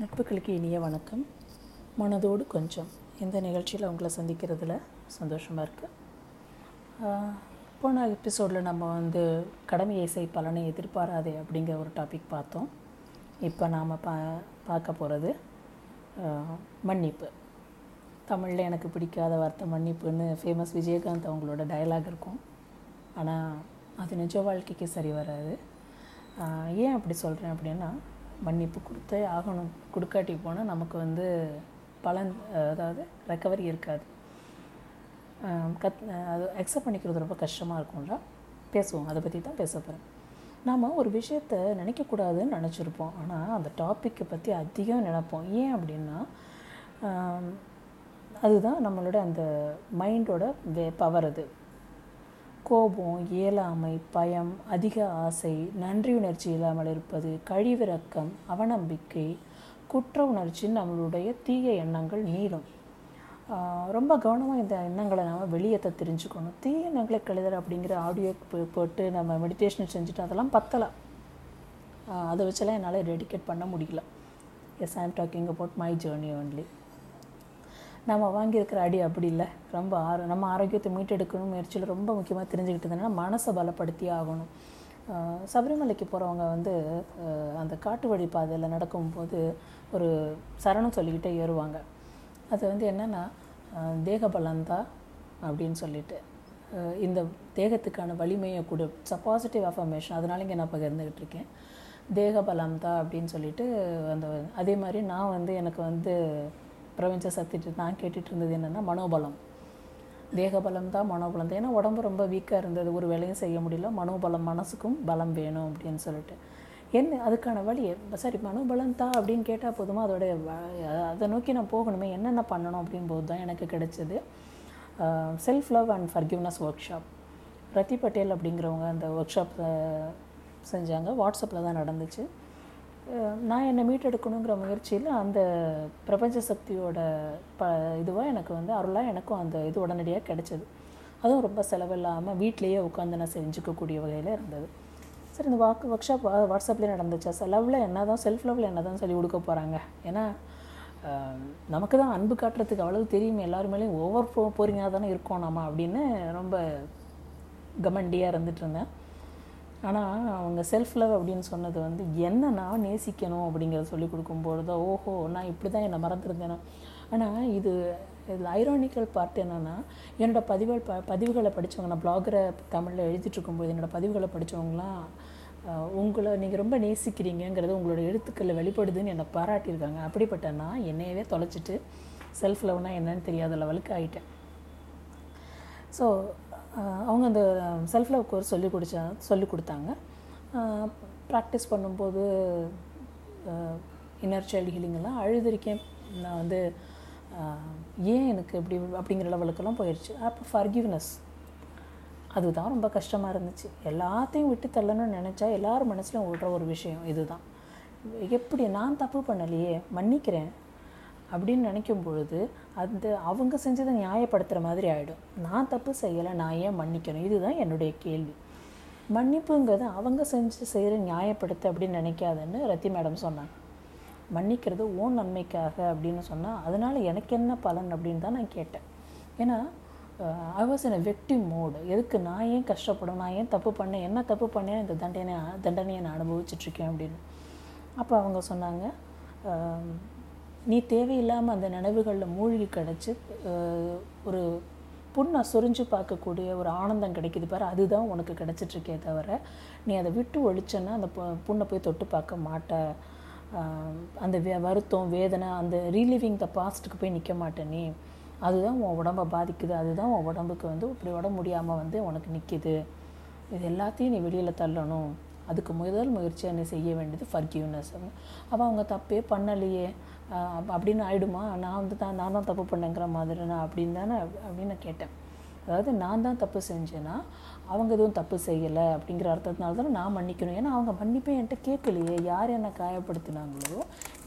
நட்புகளுக்கு இனிய வணக்கம். மனதோடு கொஞ்சம் இந்த நிகழ்ச்சியில் உங்களை சந்திக்கிறதுல சந்தோஷமாக இருக்குது போன எபிசோடில் நம்ம வந்து கடமை இசை பலனை எதிர்பாராதே அப்படிங்கிற ஒரு டாபிக் பார்த்தோம். இப்போ நாம் பா பார்க்க போகிறது மன்னிப்பு. தமிழில் எனக்கு பிடிக்காத வார்த்தை மன்னிப்புன்னு ஃபேமஸ் விஜயகாந்த் அவங்களோட டயலாக் இருக்கும். ஆனால் அது நிஜ வாழ்க்கைக்கு சரி வராது. ஏன் அப்படி சொல்கிறேன் அப்படின்னா மன்னிப்பு கொடுத்தே ஆகணும். கொடுக்காட்டி போனால் நமக்கு வந்து பலன் அதாவது ரெக்கவரி இருக்காது. கத் அது அக்செப்ட் பண்ணிக்கிறது ரொம்ப கஷ்டமாக இருக்கும்ல பேசுவோம். அதை பற்றி தான் பேச போகிறேன் நாம் ஒரு விஷயத்த நினைக்கக்கூடாதுன்னு நினச்சிருப்போம். ஆனால் அந்த டாப்பிக்கை பற்றி அதிகம் நினைப்போம். ஏன் அப்படின்னா அதுதான் நம்மளோட அந்த மைண்டோட வே பவர் அது. கோபம் இயலாமை பயம் அதிக ஆசை நன்றியுணர்ச்சி இல்லாமல் இருப்பது கழிவிறக்கம் அவநம்பிக்கை குற்ற உணர்ச்சி நம்மளுடைய தீய எண்ணங்கள் நீளும். ரொம்ப கவனமாக இந்த எண்ணங்களை நாம் வெளியேற்ற தெரிஞ்சுக்கணும். தீய எண்ணங்களை கழுதல் அப்படிங்கிற ஆடியோ போட்டு நம்ம மெடிடேஷன் செஞ்சுட்டு அதெல்லாம் பத்தலை. அதை வச்செல்லாம் என்னால் ரெடிகேட் பண்ண முடியல. Yes I am talking about my journey only நம்ம வாங்கியிருக்கிற அடி அப்படி இல்லை. ரொம்ப ஆரோ நம்ம ஆரோக்கியத்தை மீட்டெடுக்கணும் முயற்சியில் ரொம்ப முக்கியமாக தெரிஞ்சுக்கிட்டதுன்னா மனசை பலப்படுத்தி ஆகணும். சபரிமலைக்கு போகிறவங்க வந்து அந்த காட்டு வழி பாதையில் நடக்கும்போது ஒரு சரணம் சொல்லிக்கிட்டே ஏறுவாங்க. அது வந்து என்னென்னா தேக பலந்தா அப்படின்னு சொல்லிட்டு இந்த தேகத்துக்கான வலிமையை கொடு பாசிட்டிவ் அஃபர்மேஷன் அதனால இங்கே நான் பகிர்ந்துக்கிட்டு இருக்கேன். தேக பலம் தான் அப்படின்னு சொல்லிட்டு அந்த அதே மாதிரி நான் வந்து எனக்கு வந்து பிரபஞ்ச சத்திட்டு நான் கேட்டுட்டு இருந்தது என்னென்னா மனோபலம். தேகபலம் தான் மனோபலம் தான். ஏன்னா உடம்பு ரொம்ப வீக்காக இருந்தது. ஒரு வேலையும் செய்ய முடியல. மனோபலம் மனசுக்கும் பலம் வேணும் அப்படின்னு சொல்லிட்டு. என்ன? அதுக்கான வழி சரி மனோபலம் தான் அப்படின்னு கேட்டால் போதுமா? அதோடைய அதை நோக்கி நான் போகணுமே. என்னென்ன பண்ணணும் அப்படின்போது தான் எனக்கு கிடைச்சது. Self love and forgiveness workshop Rathi Patel அப்படிங்கிறவங்க அந்த ஒர்க் ஷாப் செஞ்சாங்க. வாட்ஸ்அப்பில் தான் நடந்துச்சு. நான் என்னை மீட்டெடுக்கணுங்கிற முயற்சியில் அந்த பிரபஞ்ச சக்தியோட ப இதுவாக எனக்கு வந்து அருளாக எனக்கும் அந்த இது உடனடியாக கிடச்சிது. அதுவும் ரொம்ப செலவில்லாமல் வீட்டிலேயே உட்காந்து நான் செஞ்சுக்கக்கூடிய வகையில் இருந்தது. சரி இந்த வாக்கு ஒர்க் ஷாப் வாட்ஸ்அப்லேயே நடந்துச்சா? சார் லவ்வில் என்ன தான் செல்ஃப் லவ்வில் என்ன தான் சொல்லி கொடுக்க போகிறாங்க ஏன்னா நமக்கு தான் அன்பு காட்டுறதுக்கு அவ்வளவு தெரியுமே. எல்லாருமேலேயும் ஓவர் போ போரிங்காக தானே இருக்கோம் நம்ம அப்படின்னு ரொம்ப கமண்டியாக இருந்துகிட்டு இருந்தேன். ஆனால் அவங்க செல்ஃப் லவ் அப்படின்னு சொன்னது வந்து என்ன நான் நேசிக்கணும் அப்படிங்கிறத சொல்லி கொடுக்கும்போது தான் ஓஹோ நான் இப்படி தான் என்னை மறந்துருந்தேனோ. ஆனால் இது இதில் ஐரானிக்கல் பார்ட் என்னென்னா என்னோடய பதிவுகள் ப பதிவுகளை படித்தவங்க நான் பிளாகரை தமிழில் எழுதிட்டு இருக்கும்போது என்னோடய பதிவுகளை படித்தவங்களாம் உங்களை நீங்கள் ரொம்ப நேசிக்கிறீங்கங்கிறது உங்களோட எழுத்துக்களில் வெளிப்படுதுன்னு என்னை பாராட்டியிருக்காங்க. அப்படிப்பட்ட நான் என்னையவே தொலைச்சிட்டு செல்ஃப் லவ்னால் என்னன்னு தெரியாத லெவலுக்கு ஆகிட்டேன் ஸோ அவங்க அந்த செல்ஃப் லவ் கோர்ஸ் சொல்லி கொடுத்தா சொல்லி கொடுத்தாங்க. ப்ராக்டிஸ் பண்ணும்போது இன்னர் சைல்டு ஹீலிங்கெல்லாம் அழுதுருக்கேன். நான் வந்து ஏன் எனக்கு இப்படி அப்படிங்கிற லெவலுக்கெல்லாம் போயிடுச்சு அப்போ ஃபர்கிவ்னஸ் அதுதான் ரொம்ப கஷ்டமாக இருந்துச்சு. எல்லாத்தையும் விட்டு தள்ளணும்னு நினச்சா எல்லார் மனசுலையும் ஓடுற ஒரு விஷயம் இதுதான். எப்படி நான் தப்பு பண்ணலையே மன்னிக்கிறேன். அப்படின்னு நினைக்கும் பொழுது அந்த அவங்க செஞ்சதை நியாயப்படுத்துகிற மாதிரி ஆகிடும் நான் தப்பு செய்யலை நான் ஏன் மன்னிக்கணும்? இதுதான் என்னுடைய கேள்வி. மன்னிப்புங்கிறது அவங்க செஞ்சு செய்கிற நியாயப்படுத்த அப்படின்னு நினைக்காதுன்னு ரத்தி மேடம் சொன்னாங்க. மன்னிக்கிறது ஓன் நன்மைக்காக அப்படின்னு சொன்னால் அதனால் எனக்கு என்ன பலன் அப்படின்னு தான் நான் கேட்டேன். ஏன்னா ஐ வாஸ் இன் வெக்டிம் மோடு எதுக்கு நான் ஏன் கஷ்டப்படும்? நான் ஏன் தப்பு பண்ணேன்? என்ன தப்பு பண்ணேன்? இந்த தண்டனை தண்டனையை நான் அனுபவிச்சிட்ருக்கேன் அப்படின்னு. அப்போ அவங்க சொன்னாங்க நீ தேவையில்லாமல் அந்த நினைவுகளில் மூழ்கி கிடச்சி ஒரு புண்ணை சொரிஞ்சு பார்க்கக்கூடிய ஒரு ஆனந்தம் கிடைக்குது பாரு. அதுதான் உனக்கு கிடச்சிட்ருக்கே தவிர நீ அதை விட்டு ஒழிச்சேன்னா அந்த பு- புண்ணை போய் தொட்டு பார்க்க மாட்ட. அந்த வே வருத்தம் வேதனை அந்த ரீலிவிங் த பாஸ்ட்டுக்கு போய் நிற்க மாட்டே நீ. அதுதான் உன் உடம்பை பாதிக்குது. அதுதான் உன் உடம்புக்கு வந்து இப்படி உடம்பு முடியாமல் வந்து உனக்கு நிற்கிது இது எல்லாத்தையும் நீ வெளியில் தள்ளணும். அதுக்கு முதல் முயற்சி என்ன செய்ய வேண்டியது ஃபர்கியூனஸ் அப்போ அவங்க தப்பே பண்ணலையே. அப்படின்னு ஆயிடுமா? நான் வந்து தான் நான் தான் தப்பு பண்ணேங்கிற மாதிரி நான் அப்படின்னு தானே அப்படின்னு நான் கேட்டேன். அதாவது நான் தான் தப்பு செஞ்சேன்னா அவங்க எதுவும் தப்பு செய்யலை அப்படிங்கிற அர்த்தத்தினால தான் நான் மன்னிக்கணும். ஏன்னா அவங்க மன்னிப்பே என்கிட்ட கேட்கலையே. யார் என்னை காயப்படுத்தினாங்களோ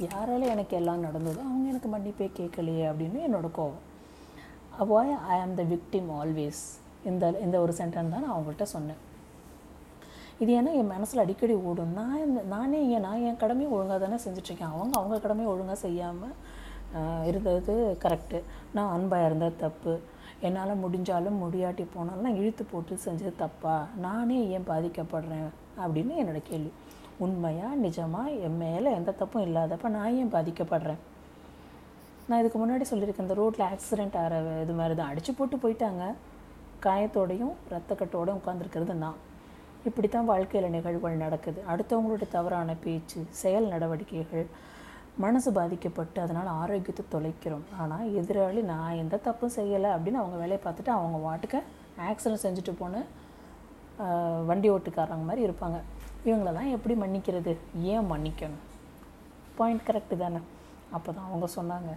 யாரால எனக்கு எல்லாம் நடந்ததோ அவங்க எனக்கு மன்னிப்பே கேட்கலையே அப்படின்னு என்னோட கோவம். அவாய் ஐ ஆம் த விக்டிம் ஆல்வேஸ் இந்த இந்த ஒரு சென்டென்ஸ் தான் நான் அவங்கள்ட்ட சொன்னேன். இது ஏன்னா என் மனசில் அடிக்கடி ஓடும். நான் நானே ஏன் நான் என் கடமையை ஒழுங்காக தானே செஞ்சிட்ருக்கேன் அவங்க அவங்க கடமையை ஒழுங்காக செய்யாமல் இருந்தது கரெக்டு நான் அன்பாக இருந்தது தப்பு. என்னால் முடிஞ்சாலும் முடியாட்டி போனாலும் நான் இழுத்து போட்டு செஞ்சது தப்பா? நானே ஏன் பாதிக்கப்படுறேன்? அப்படின்னு என்னோட கேள்வி. உண்மையாக நிஜமாக என் மேலே எந்த தப்பும் இல்லாதப்ப நான் ஏன் பாதிக்கப்படுறேன்? நான் இதுக்கு முன்னாடி சொல்லியிருக்கேன் இந்த ரோட்டில் ஆக்சிடெண்ட் ஆகிற இது மாதிரி தான் அடித்து போட்டு போயிட்டாங்க. காயத்தோடையும் ரத்தக்கட்டோடையும் உட்காந்துருக்கிறது நான். இப்படி தான் வாழ்க்கையில் நிகழ்வுகள் நடக்குது. அடுத்தவங்களுடைய தவறான பேச்சு செயல் நடவடிக்கைகள் மனசு பாதிக்கப்பட்டு அதனால் ஆரோக்கியத்தை தொலைக்கிறோம். ஆனால் எதிராளி நான் எந்த தப்பும் செய்யலை அப்படின்னு அவங்க வேலையை பார்த்துட்டு அவங்க வாட்டுக்க ஆக்சிடென்ட் செஞ்சுட்டு போன வண்டி ஓட்டுக்காரங்க மாதிரி இருப்பாங்க. இவங்களெல்லாம் எப்படி மன்னிக்கிறது? ஏன் மன்னிக்கணும்? பாயிண்ட் கரெக்டு தானே. அப்போ தான் அவங்க சொன்னாங்க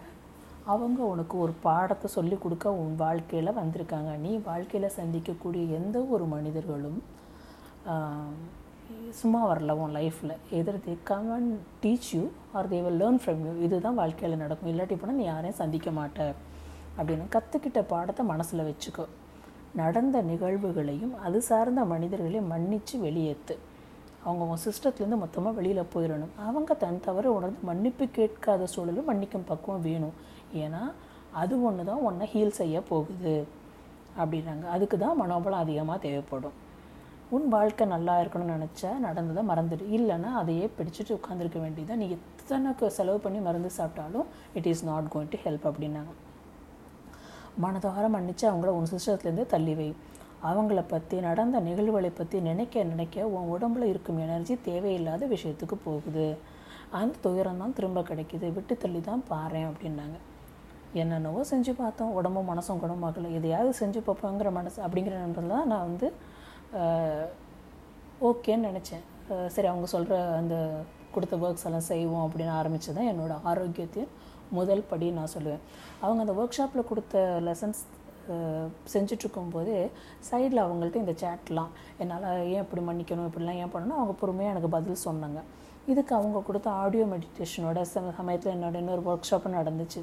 அவங்க உனக்கு ஒரு பாடத்தை சொல்லி கொடுக்க உன் வாழ்க்கையில் வந்திருக்காங்க. நீ வாழ்க்கையில் சந்திக்கக்கூடிய எந்த ஒரு மனிதர்களும் சும்மா வரல உன் லைஃப்பில் எதிர் they come and teach you or they will learn from you இதுதான் வாழ்க்கையில் நடக்கும். இல்லாட்டி போனால் நீ யாரையும் சந்திக்க மாட்ட. அப்படின்னு கற்றுக்கிட்ட பாடத்தை மனசில் வச்சுக்கோ. நடந்த நிகழ்வுகளையும் அது சார்ந்த மனிதர்களையும் மன்னித்து வெளியேற்று அவங்க உன் சிஸ்டத்துலேருந்து மொத்தமாக வெளியில் போயிடணும். அவங்க தன் தவறு உணர்ந்து மன்னிப்பு கேட்காத சூழலும் மன்னிக்கும் பக்குவம் வேணும். ஏன்னா அது ஒன்று தான் உன்னை ஹீல் செய்ய போகுது. அப்படின்றாங்க. அதுக்கு தான் மனோபலம் அதிகமாக தேவைப்படும். உன் வாழ்க்கை நல்லா இருக்கணும்னு நினச்சா நடந்ததை மறந்துடு. இல்லைன்னா அதையே பிடிச்சிட்டு உட்காந்துருக்க வேண்டியதான் நீ எத்தனை செலவு பண்ணி மருந்து சாப்பிட்டாலும் it is not going to help அப்படின்னாங்க. மனதார மன்னிச்சு அவங்கள உன் சிஸ்டத்துலேருந்து தள்ளி வை. அவங்கள பற்றி நடந்த நிகழ்வுகளை பற்றி நினைக்க நினைக்க உன் உடம்புல இருக்கும் எனர்ஜி தேவையில்லாத விஷயத்துக்கு போகுது. அந்த துயரம் தான் திரும்ப கிடைக்குது. விட்டு தள்ளி தான் பாரேன் அப்படின்னாங்க. என்னென்னவோ செஞ்சு பார்த்தோம். உடம்பும் மனசும் குணமாகலை. எதையாவது செஞ்சு பார்ப்போங்கிற மனசு அப்படிங்கிற நண்பர்கள் தான் நான் வந்து ஓகேன்னு நினச்சேன். சரி அவங்க சொல்கிற அந்த கொடுத்த ஒர்க்ஸ் எல்லாம் செய்வோம் அப்படின்னு ஆரம்பித்து தான் என்னோட ஆரோக்கியத்தையும் முதல் படி நான் சொல்லுவேன். அவங்க அந்த ஒர்க் ஷாப்பில் கொடுத்த லெசன்ஸ் செஞ்சிட்ருக்கும்போது சைடில் அவங்கள்ட்ட இந்த சேட்லாம் என்னால் ஏன் இப்படி மன்னிக்கணும்? இப்படிலாம் ஏன் பண்ணணும்? அவங்க பொறுமையாக எனக்கு பதில் சொன்னாங்க. இதுக்கு அவங்க கொடுத்த ஆடியோ மெடிடேஷனோட சமயத்தில் என்னோட இன்னொரு ஒர்க் ஷாப்பும் நடந்துச்சு.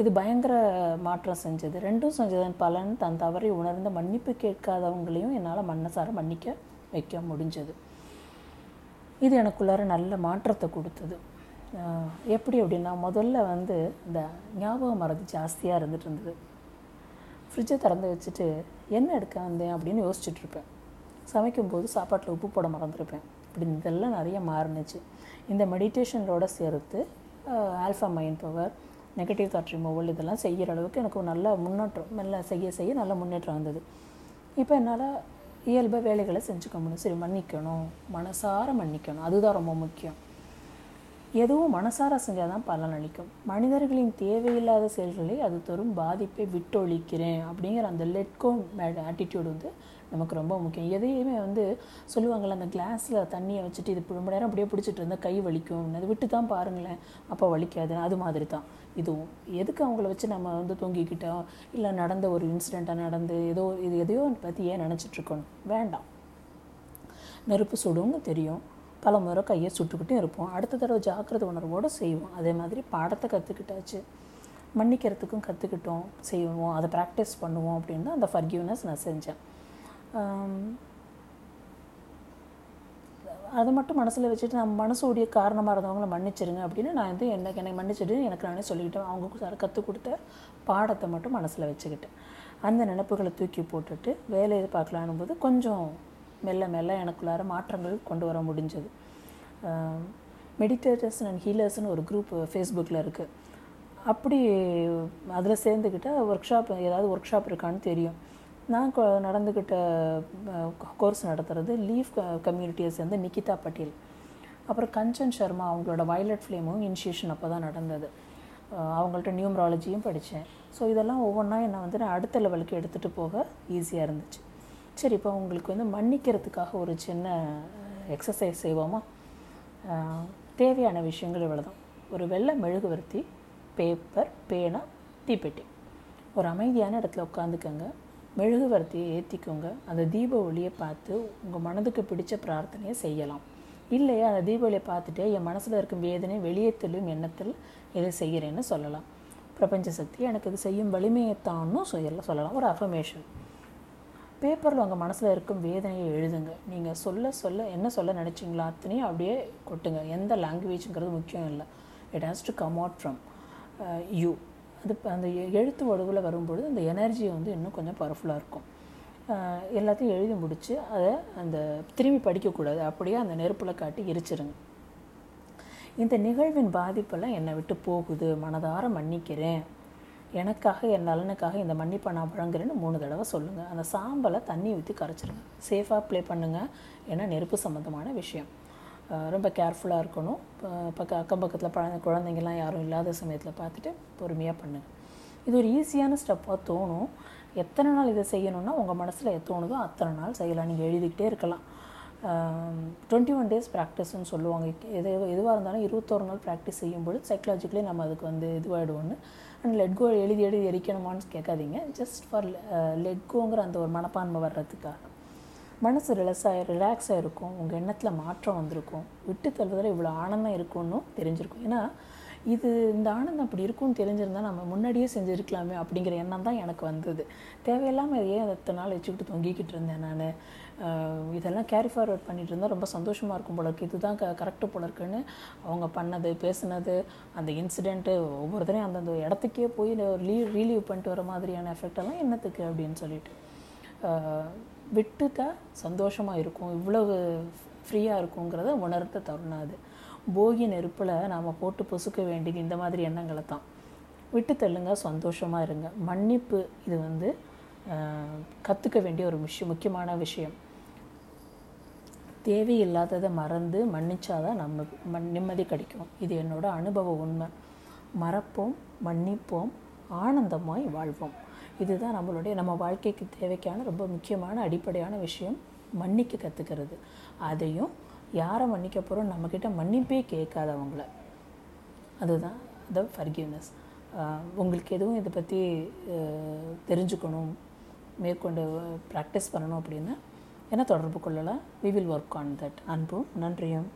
இது பயங்கர மாற்றம் செஞ்சது. ரெண்டும் செஞ்சதன் பலன் தன் தவறை உணர்ந்த மன்னிப்பு கேட்காதவங்களையும் என்னால் மன்னசார மன்னிக்க வைக்க முடிஞ்சது. இது எனக்குள்ளார நல்ல மாற்றத்தை கொடுத்தது. எப்படி அப்படின்னா முதல்ல வந்து இந்த ஞாபகம் மறதி ஜாஸ்தியாக இருந்துட்டு இருந்தது. ஃப்ரிட்ஜை திறந்து வச்சுட்டு என்ன எடுக்க வந்தேன்? அப்படின்னு யோசிச்சுட்டு இருப்பேன். சமைக்கும்போது சாப்பாட்டில் உப்பு போட மறந்துருப்பேன். இப்படி இதெல்லாம் நிறைய மாறுனுச்சு. இந்த மெடிடேஷனோட சேர்த்து alpha mind power negative thought removal இதெல்லாம் செய்கிற அளவுக்கு எனக்கு நல்ல முன்னேற்றம் மெல்ல செய்ய செய்ய நல்ல முன்னேற்றம் வந்தது. இப்போ என்னால் இயல்பாக வேலைகளை செஞ்சுக்க முடியும். சரி மன்னிக்கணும். மனசார மன்னிக்கணும். அதுதான் ரொம்ப முக்கியம். எதுவும் மனசார செஞ்சால் தான் பலன் அளிக்கும். மனிதர்களின் தேவையில்லாத செயல்களை அது தரும் பாதிப்பை விட்டொழிக்கிறேன் அப்படிங்கிற அந்த லெட்கோ ஆட்டிடியூட் வந்து நமக்கு ரொம்ப முக்கியம். எதையுமே வந்து சொல்லுவாங்கள்ல அந்த கிளாஸில் தண்ணியை வச்சுட்டு இது ரொம்ப நேரம் அப்படியே பிடிச்சிட்டு இருந்தால் கை வலிக்கும். அது விட்டு தான் பாருங்களேன். அப்போ வலிக்காது அது மாதிரி தான் இதுவும் எதுக்கு அவங்கள வச்சு நம்ம வந்து தொங்கிக்கிட்டோம் இல்லை நடந்த ஒரு இன்சிடெண்ட்டாக நடந்து ஏதோ இது எதையோ பற்றி ஏன் நினச்சிட்ருக்கணும்? வேண்டாம். நெருப்பு சுடும்னு தெரியும். பல முறை கையை சுட்டுக்கிட்டும் இருப்போம். அடுத்த தடவை ஜாக்கிரதை உணர்வோடு செய்வோம். அதே மாதிரி பாடத்தை கற்றுக்கிட்டாச்சு மன்னிக்கிறதுக்கும் கற்றுக்கிட்டோம் செய்வோம். அதை ப்ராக்டிஸ் பண்ணுவோம் அப்படின்னு தான் அந்த ஃபர்கிவ்னஸ் நான் செஞ்சேன். அதை மட்டும் மனசில் வச்சுட்டு நம்ம மனசோடைய காரணமாக இருந்தவங்கள மன்னிச்சிருங்க அப்படின்னு நான் வந்து எனக்கு என்னை மன்னிச்சிட்டு எனக்கு நானே சொல்லிக்கிட்டேன். அவங்க சார் கற்றுக் கொடுத்த பாடத்தை மட்டும் மனசில் வச்சுக்கிட்டேன். அந்த நினப்புகளை தூக்கி போட்டுட்டு வேலையை பார்க்கலான் போது கொஞ்சம் மெல்ல மெல்ல எனக்குள்ளார மாற்றங்கள் கொண்டு வர முடிஞ்சது. மெடிடேட்டர்ஸ் அண்ட் ஹீலர்ஸ்னு ஒரு குரூப் ஃபேஸ்புக்கில் இருக்குது அப்படி அதில் சேர்ந்துக்கிட்டால் ஒர்க் ஷாப் ஏதாவது ஒர்க் ஷாப் இருக்கான்னு தெரியும். நான் நடந்துக்கிட்ட கோர்ஸ் நடத்துகிறது லீஃப் கம்யூனிட்டியை சேர்ந்த நிக்கிதா பட்டேல். அப்புறம் கஞ்சன் சர்மா அவங்களோட வயலட் ஃப்ளேமும் இனிஷியேஷன் அப்போ தான் நடந்தது. அவங்கள்ட்ட நியூமராலஜியும் படித்தேன் ஸோ இதெல்லாம் ஒவ்வொன்றா என்னை வந்து நான் அடுத்த லெவலுக்கு எடுத்துகிட்டு போக ஈஸியாக இருந்துச்சு. சரி இப்போ உங்களுக்கு வந்து மன்னிக்கிறதுக்காக ஒரு சின்ன எக்ஸசைஸ் செய்வோமா? தேவையான விஷயங்கள் இவ்வளோ தான் ஒரு வெள்ளை மெழுகுவர்த்தி பேப்பர் பேனா தீப்பெட்டி. ஒரு அமைதியான இடத்துல உட்காந்துக்கங்க. மெழுகுவர்த்தியை ஏற்றிக்கோங்க அந்த தீப ஒளியை பார்த்து உங்கள் மனதுக்கு பிடிச்ச பிரார்த்தனையை செய்யலாம். இல்லையா அந்த தீப ஒளியை பார்த்துட்டு என் மனசில் இருக்கும் வேதனை வெளியே தெளியும் எண்ணத்தில் இதை செய்கிறேன்னு சொல்லலாம். பிரபஞ்ச சக்தி எனக்கு இது செய்யும் வலிமையைத்தானும் சொல்ல சொல்லலாம். ஒரு அஃபர்மேஷன் பேப்பரில் உங்கள் மனசில் இருக்கும் வேதனையை எழுதுங்க. நீங்கள் சொல்ல சொல்ல என்ன சொல்ல நினச்சிங்களா அத்தனையும் அப்படியே கொட்டுங்க. எந்த லாங்குவேஜுங்கிறது முக்கியம் இல்லை. It has to come out from you அது அந்த எ- எழுத்து வடுவில் வரும்பொழுது அந்த எனர்ஜி வந்து இன்னும் கொஞ்சம் பவர்ஃபுல்லாக இருக்கும். எல்லாத்தையும் எழுதி முடித்து அதை அந்த திரும்பி படிக்கக்கூடாது. அப்படியே அந்த நெருப்பில் காட்டி எரிச்சிருங்க. இந்த நிகழ்வின் பாதிப்பெல்லாம் என்னை விட்டு போகுது. மனதார மன்னிக்கிறேன். எனக்காக என் நலனுக்காக இந்த மன்னிப்பை நான் வழங்குறேன்னு மூணு தடவை சொல்லுங்கள் அந்த சாம்பலை தண்ணி ஊற்றி கரைச்சிருங்க. சேஃபாக ப்ளே பண்ணுங்கள் ஏன்னா நெருப்பு சம்மந்தமான விஷயம். ரொம்ப கேர்ஃபுல்லாக இருக்கணும். பக்க அக்கம் பக்கத்தில் பழ குழந்தைங்கள்லாம் யாரும் இல்லாத சமயத்தில் பார்த்துட்டு பொறுமையாக பண்ணுங்கள் இது ஒரு ஈஸியான ஸ்டெப்பாக தோணும். எத்தனை நாள் இதை செய்யணும்னா உங்கள் மனசில் தோணுதோ அத்தனை நாள் செய்யலாம். நீங்கள் எழுதிக்கிட்டே இருக்கலாம். டுவெண்ட்டி ஒன் டேஸ் ப்ராக்டிஸ்ன்னு சொல்லுவாங்க. எது எதுவாக இருந்தாலும் இருபத்தோரு நாள் ப்ராக்டிஸ் செய்யும்போது சைக்கலாஜிக்கலி நம்ம அதுக்கு வந்து இதுவாகிடுவோன்னு அண்ட் லெட்கோ எழுதி எழுதி எரிக்கணுமான்னு கேட்காதீங்க. ஜஸ்ட் ஃபார் லெட்கோங்கிற அந்த ஒரு மனப்பான்மை வர்றதுக்காக. மனசு ரிலாக்ஸாக ரிலாக்ஸாக இருக்கும் உங்கள் எண்ணத்தில் மாற்றம் வந்திருக்கும். விட்டு தள்ளுவதில் இவ்வளோ ஆனந்தம் இருக்கும்னு தெரிஞ்சிருக்கும். ஏன்னா இது இந்த ஆனந்தம் அப்படி இருக்கும்னு தெரிஞ்சிருந்தால் நம்ம முன்னாடியே செஞ்சுருக்கலாமே அப்படிங்கிற எண்ணம் தான் எனக்கு வந்தது. தேவையில்லாமல் ஏன் எத்தனை நாள் வச்சுக்கிட்டு தொங்கிக்கிட்டு இருந்தேன் நான்? இதெல்லாம் கேரி ஃபார்வர்ட் பண்ணிட்டு இருந்தால் ரொம்ப சந்தோஷமாக இருக்கும் போல இருக்குது இதுதான் க கரெக்டு போல இருக்குன்னு அவங்க பண்ணது பேசுனது அந்த இன்சிடெண்ட்டு ஒவ்வொருத்தரையும் அந்தந்த இடத்துக்கே போய் லீவ் ரீலீவ் பண்ணிட்டு வர மாதிரியான எஃபெக்ட் எல்லாம் என்னத்துக்கு அப்படின்னு சொல்லிட்டு. ஆஹ் விட்டுட்டா சந்தோஷமாக இருக்கும் இவ்வளவு ஃப்ரீயாக இருக்குங்கிறத உணர்த்த தருணம் அது. போகி நெருப்பில் நாம் போட்டு பொசுக்க வேண்டியது இந்த மாதிரி எண்ணங்களை தான். விட்டு தள்ளுங்க சந்தோஷமாக இருங்க. மன்னிப்பு இது வந்து கற்றுக்க வேண்டிய ஒரு விஷயம் முக்கியமான விஷயம். தேவையில்லாததை மறந்து மன்னிச்சாதான் நம்ம மண் நிம்மதி கிடைக்கும். இது என்னோட அனுபவ உண்மை. மறப்போம் மன்னிப்போம் ஆனந்தமாய் வாழ்வோம். இதுதான் நம்மளுடைய நம்ம வாழ்க்கைக்கு தேவைக்கான ரொம்ப முக்கியமான அடிப்படையான விஷயம். மன்னிக்க கற்றுக்கிறது அதையும் யாரை மன்னிக்க போகிறோம் நம்மக்கிட்ட மன்னிப்பே கேட்காதவங்கள அதுதான் த ஃபர்கிவ்னஸ் உங்களுக்கு எதுவும் இதை பற்றி தெரிஞ்சுக்கணும் மேற்கொண்டு ப்ராக்டிஸ் பண்ணணும் அப்படின்னா என்ன தொடர்பு கொள்ளலாம்? We will work on that அன்பும் நன்றியும்.